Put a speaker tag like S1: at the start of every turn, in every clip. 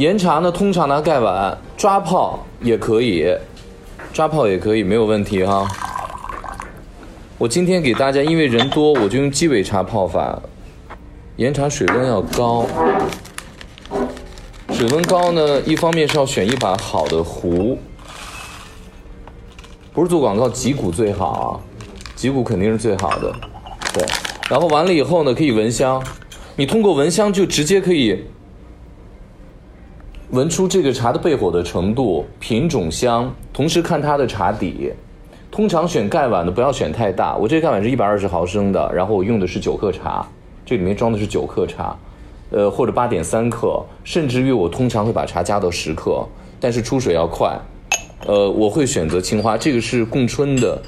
S1: 岩茶呢，通常拿盖碗抓泡也可以，抓泡也可以，没有问题哈。我今天给大家，因为人多，我就用鸡尾茶泡法。岩茶水温要高，水温高呢，一方面是要选一把好的壶，不是做广告，脊骨最好啊，脊骨肯定是最好的，对。然后完了以后呢，可以闻香，你通过闻香就直接可以。闻出这个茶的焙火的程度、品种香，同时看它的茶底。通常选盖碗的不要选太大，我这个盖碗是一百二十毫升的，然后我用的是九克茶，这里面装的是九克茶，呃或者八点三克，甚至于我通常会把茶加到十克，但是出水要快。呃，我会选择青花，这个是贡春的，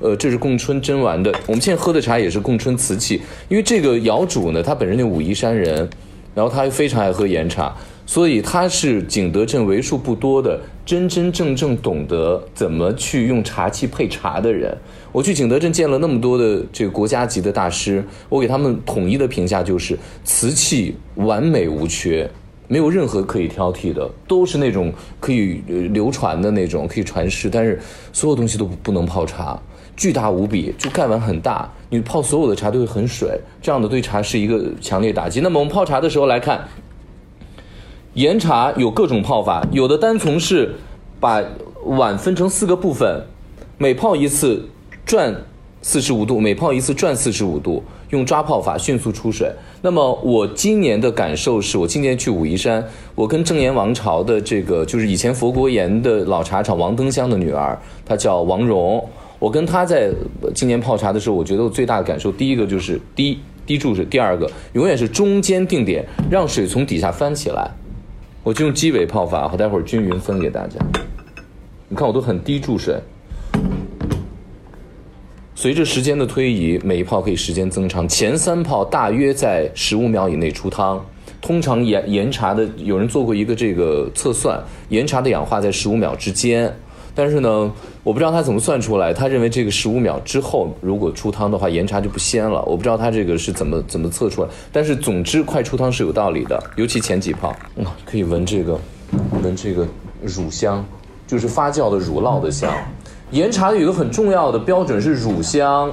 S1: 呃，这是贡春真丸的。我们现在喝的茶也是贡春瓷器，因为这个窑主呢，他本身就武夷山人，然后他非常爱喝岩茶。所以他是景德镇为数不多的真真正正懂得怎么去用茶器配茶的人。我去景德镇见了那么多的这个国家级的大师，我给他们统一的评价就是瓷器完美无缺，没有任何可以挑剔的，都是那种可以流传的那种，可以传世。但是所有东西都不能泡茶，巨大无比，就盖碗很大，你泡所有的茶都会很水，这样的对茶是一个强烈打击。那么我们泡茶的时候来看。岩茶有各种泡法，有的单从是把碗分成四个部分，每泡一次转四十五度，每泡一次转四十五度，用抓泡法迅速出水。那么我今年的感受是我今年去武夷山，我跟正岩王朝的这个就是以前佛国岩的老茶厂王登香的女儿，她叫王蓉，我跟她在今年泡茶的时候，我觉得我最大的感受，第一个就是滴滴注水，第二个永远是中间定点，让水从底下翻起来。我就用鸡尾泡法，我待会儿均匀分给大家。你看，我都很低注水。随着时间的推移，每一泡可以时间增长。前三泡大约在十五秒以内出汤。通常岩岩茶的有人做过一个这个测算，岩茶的氧化在十五秒之间。但是呢，我不知道他怎么算出来。他认为这个十五秒之后，如果出汤的话，岩茶就不鲜了。我不知道他这个是怎么怎么测出来。但是总之，快出汤是有道理的，尤其前几泡，嗯，可以闻这个，闻这个乳香，就是发酵的乳酪的香。岩茶有一个很重要的标准是乳香，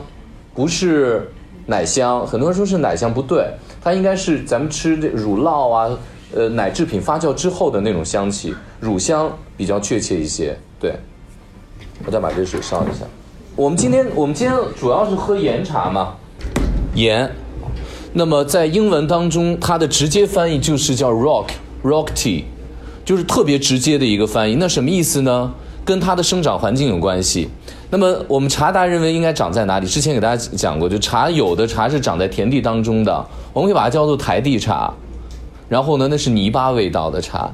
S1: 不是奶香。很多人说是奶香，不对，它应该是咱们吃这乳酪啊，呃，奶制品发酵之后的那种香气，乳香比较确切一些，对。我再把这水烧一下。我们今天我们今天主要是喝岩茶嘛，岩。那么在英文当中，它的直接翻译就是叫 rock rock tea，就是特别直接的一个翻译。那什么意思呢？跟它的生长环境有关系。那么我们茶达认为应该长在哪里？之前给大家讲过，就茶有的茶是长在田地当中的，我们可以把它叫做台地茶。然后呢，那是泥巴味道的茶。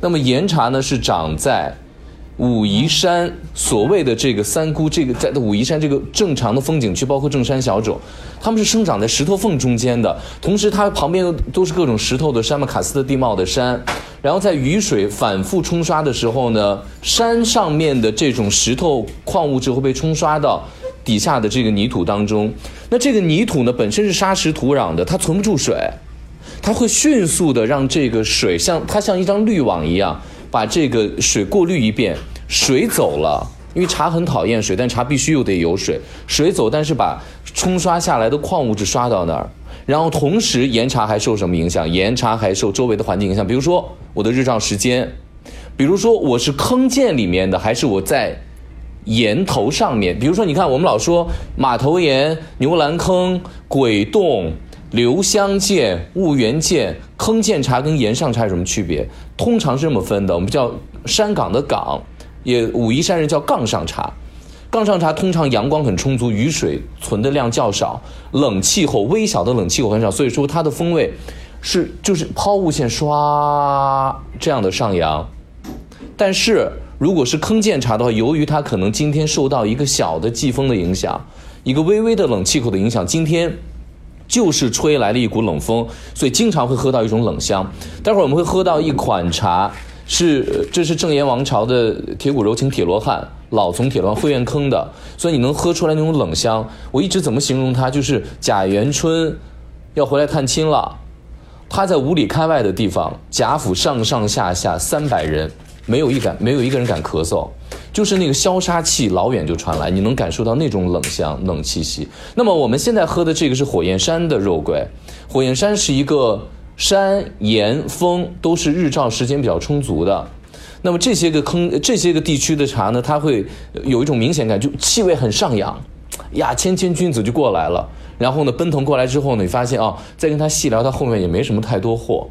S1: 那么岩茶呢，是长在。武夷山所谓的这个三姑，这个在武夷山这个正常的风景区，包括正山小种，它们是生长在石头缝中间的，同时它旁边都是各种石头的山嘛，喀斯特地貌的山，然后在雨水反复冲刷的时候呢，山上面的这种石头矿物质会被冲刷到底下的这个泥土当中，那这个泥土呢本身是沙石土壤的，它存不住水，它会迅速的让这个水像它像一张滤网一样。把这个水过滤一遍，水走了，因为茶很讨厌水，但茶必须又得有水。水走，但是把冲刷下来的矿物质刷到那儿，然后同时岩茶还受什么影响？岩茶还受周围的环境影响，比如说我的日照时间，比如说我是坑涧里面的，还是我在岩头上面？比如说，你看我们老说马头岩、牛栏坑、鬼洞。留香涧、婺源涧、坑涧茶跟岩上茶有什么区别？通常是这么分的，我们叫山岗的岗，也武夷山人叫杠上茶。杠上茶通常阳光很充足，雨水存的量较少，冷气候微小的冷气候很少，所以说它的风味是就是抛物线唰这样的上扬。但是如果是坑涧茶的话，由于它可能今天受到一个小的季风的影响，一个微微的冷气口的影响，今天。就是吹来了一股冷风，所以经常会喝到一种冷香。待会儿我们会喝到一款茶，是这是正岩王朝的铁骨柔情铁罗汉老从铁罗汉会院坑的，所以你能喝出来那种冷香。我一直怎么形容它？就是贾元春要回来探亲了，他在五里开外的地方，贾府上上下下三百人，没有一敢没有一个人敢咳嗽，就是那个消杀气老远就传来，你能感受到那种冷香冷气息。那么我们现在喝的这个是火焰山的肉桂，火焰山是一个山岩风都是日照时间比较充足的。那么这些个坑，这些个地区的茶呢，它会有一种明显感，就气味很上扬，呀，谦谦君子就过来了。然后呢，奔腾过来之后呢，你发现啊，再跟他细聊，他后面也没什么太多货，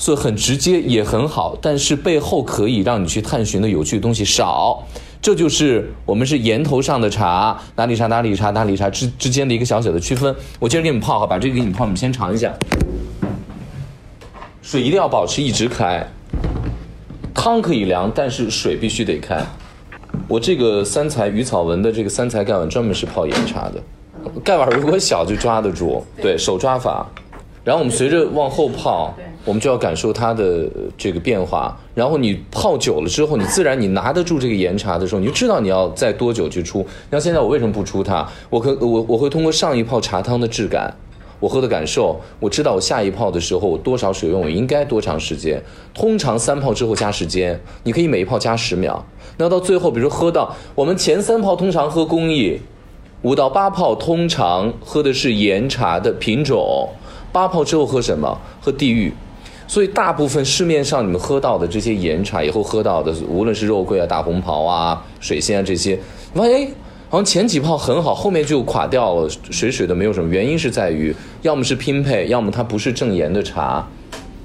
S1: 所以很直接也很好。但是背后可以让你去探寻的有趣的东西少，这就是我们是岩头上的茶，哪里茶哪里茶哪里茶之之间的一个小小的区分。我接着给你们泡哈，把这个给你们泡，你们先尝一下。水一定要保持一直开。汤可以凉，但是水必须得开。我这个三才鱼草纹的这个三才盖碗专门是泡岩茶的，盖碗如果小就抓得住，对手抓法。然后我们随着往后泡，我们就要感受它的这个变化。然后你泡久了之后，你自然你拿得住这个岩茶的时候，你就知道你要在多久去出。像现在我为什么不出它？我可我我会通过上一泡茶汤的质感。我喝的感受，我知道我下一泡的时候我多少水温，我应该多长时间。通常三泡之后加时间，你可以每一泡加十秒。那到最后，比如喝到我们前三泡通常喝工艺，五到八泡通常喝的是岩茶的品种，八泡之后喝什么？喝地域。所以大部分市面上你们喝到的这些岩茶，以后喝到的，无论是肉桂啊、大红袍啊、水仙啊这些，发现哎。好像前几泡很好，后面就垮掉了，水水的，没有什么原因，是在于要么是拼配，要么它不是正岩的茶，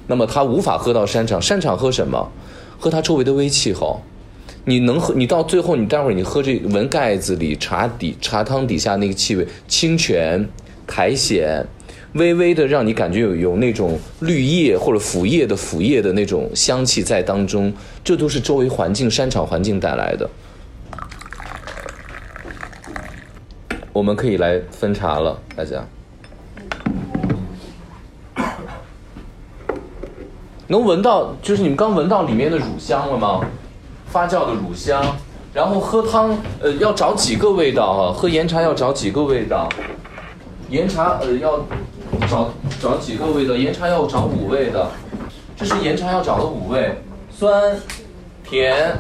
S1: 那么它无法喝到山场。山场喝什么？喝它周围的微气候。你能喝？你到最后，你待会儿你喝这闻盖子里茶底茶汤底下那个气味，清泉苔藓，微微的让你感觉有有那种绿叶或者腐叶的腐叶的那种香气在当中，这都是周围环境山场环境带来的。我们可以来分茶了，大家。能闻到，就是你们刚闻到里面的乳香了吗？发酵的乳香。然后喝汤，呃，要找几个味道哈？喝岩茶要找几个味道？岩茶呃要找找几个味道？岩茶要找五味的。这是岩茶要找的五味：酸、甜、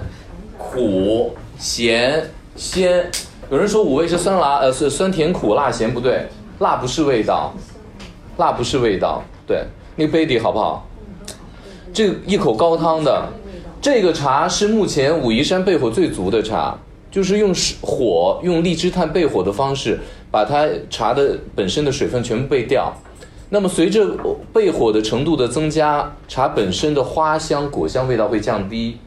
S1: 苦、咸、鲜。有人说五味是酸辣，呃，是酸甜苦辣咸，不对，辣不是味道，辣不是味道，对，那个杯底好不好？这一口高汤的，这个茶是目前武夷山焙火最足的茶，就是用火用荔枝炭焙火的方式，把它茶的本身的水分全部焙掉。那么随着焙火的程度的增加，茶本身的花香果香味道会降低，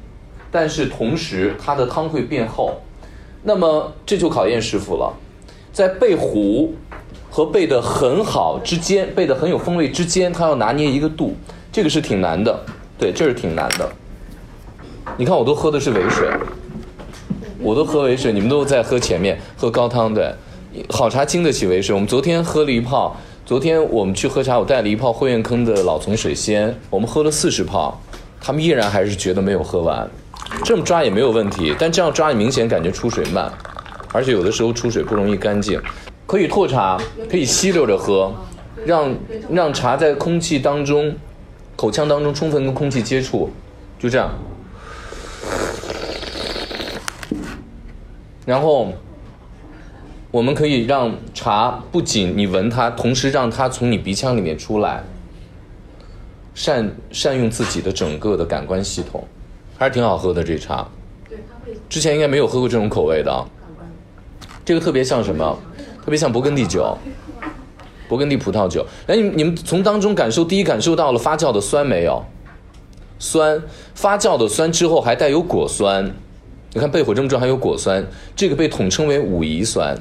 S1: 但是同时它的汤会变厚。那么这就考验师傅了，在焙壶和焙的很好之间，焙的很有风味之间，他要拿捏一个度，这个是挺难的，对，这是挺难的。你看，我都喝的是尾水，我都喝尾水，你们都在喝前面喝高汤，对，好茶经得起尾水。我们昨天喝了一泡，昨天我们去喝茶，我带了一泡汇苑坑的老丛水仙，我们喝了四十泡，他们依然还是觉得没有喝完。这么抓也没有问题，但这样抓你明显感觉出水慢，而且有的时候出水不容易干净。可以拓茶，可以吸溜着喝，让让茶在空气当中、口腔当中充分跟空气接触，就这样。然后我们可以让茶不仅你闻它，同时让它从你鼻腔里面出来，善善用自己的整个的感官系统。还是挺好喝的这茶，之前应该没有喝过这种口味的。这个特别像什么？特别像勃艮第酒，勃艮第葡萄酒。哎，你你们从当中感受，第一感受到了发酵的酸没有？酸，发酵的酸之后还带有果酸。你看焙火这么重，还有果酸，这个被统称为武夷酸。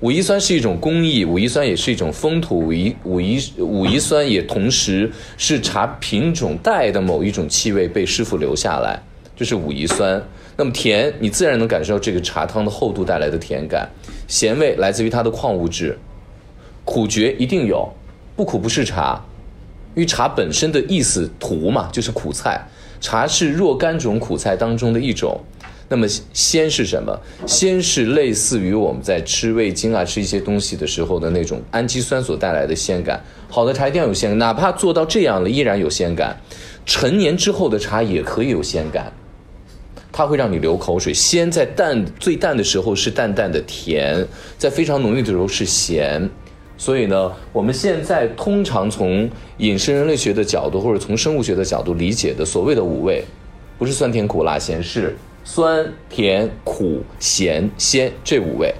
S1: 武夷酸是一种工艺，武夷酸也是一种风土，武夷武夷武夷酸也同时是茶品种带的某一种气味被师傅留下来，就是武夷酸。那么甜，你自然能感受到这个茶汤的厚度带来的甜感，咸味来自于它的矿物质，苦觉一定有，不苦不是茶，因为茶本身的意思土嘛，就是苦菜，茶是若干种苦菜当中的一种。那么鲜是什么？鲜是类似于我们在吃味精啊、吃一些东西的时候的那种氨基酸所带来的鲜感。好的茶一定要有鲜感，哪怕做到这样了，依然有鲜感。陈年之后的茶也可以有鲜感，它会让你流口水。鲜在淡最淡的时候是淡淡的甜，在非常浓郁的时候是咸。所以呢，我们现在通常从饮食人类学的角度，或者从生物学的角度理解的所谓的五味，不是酸甜苦辣咸，是酸甜苦咸鲜这五味。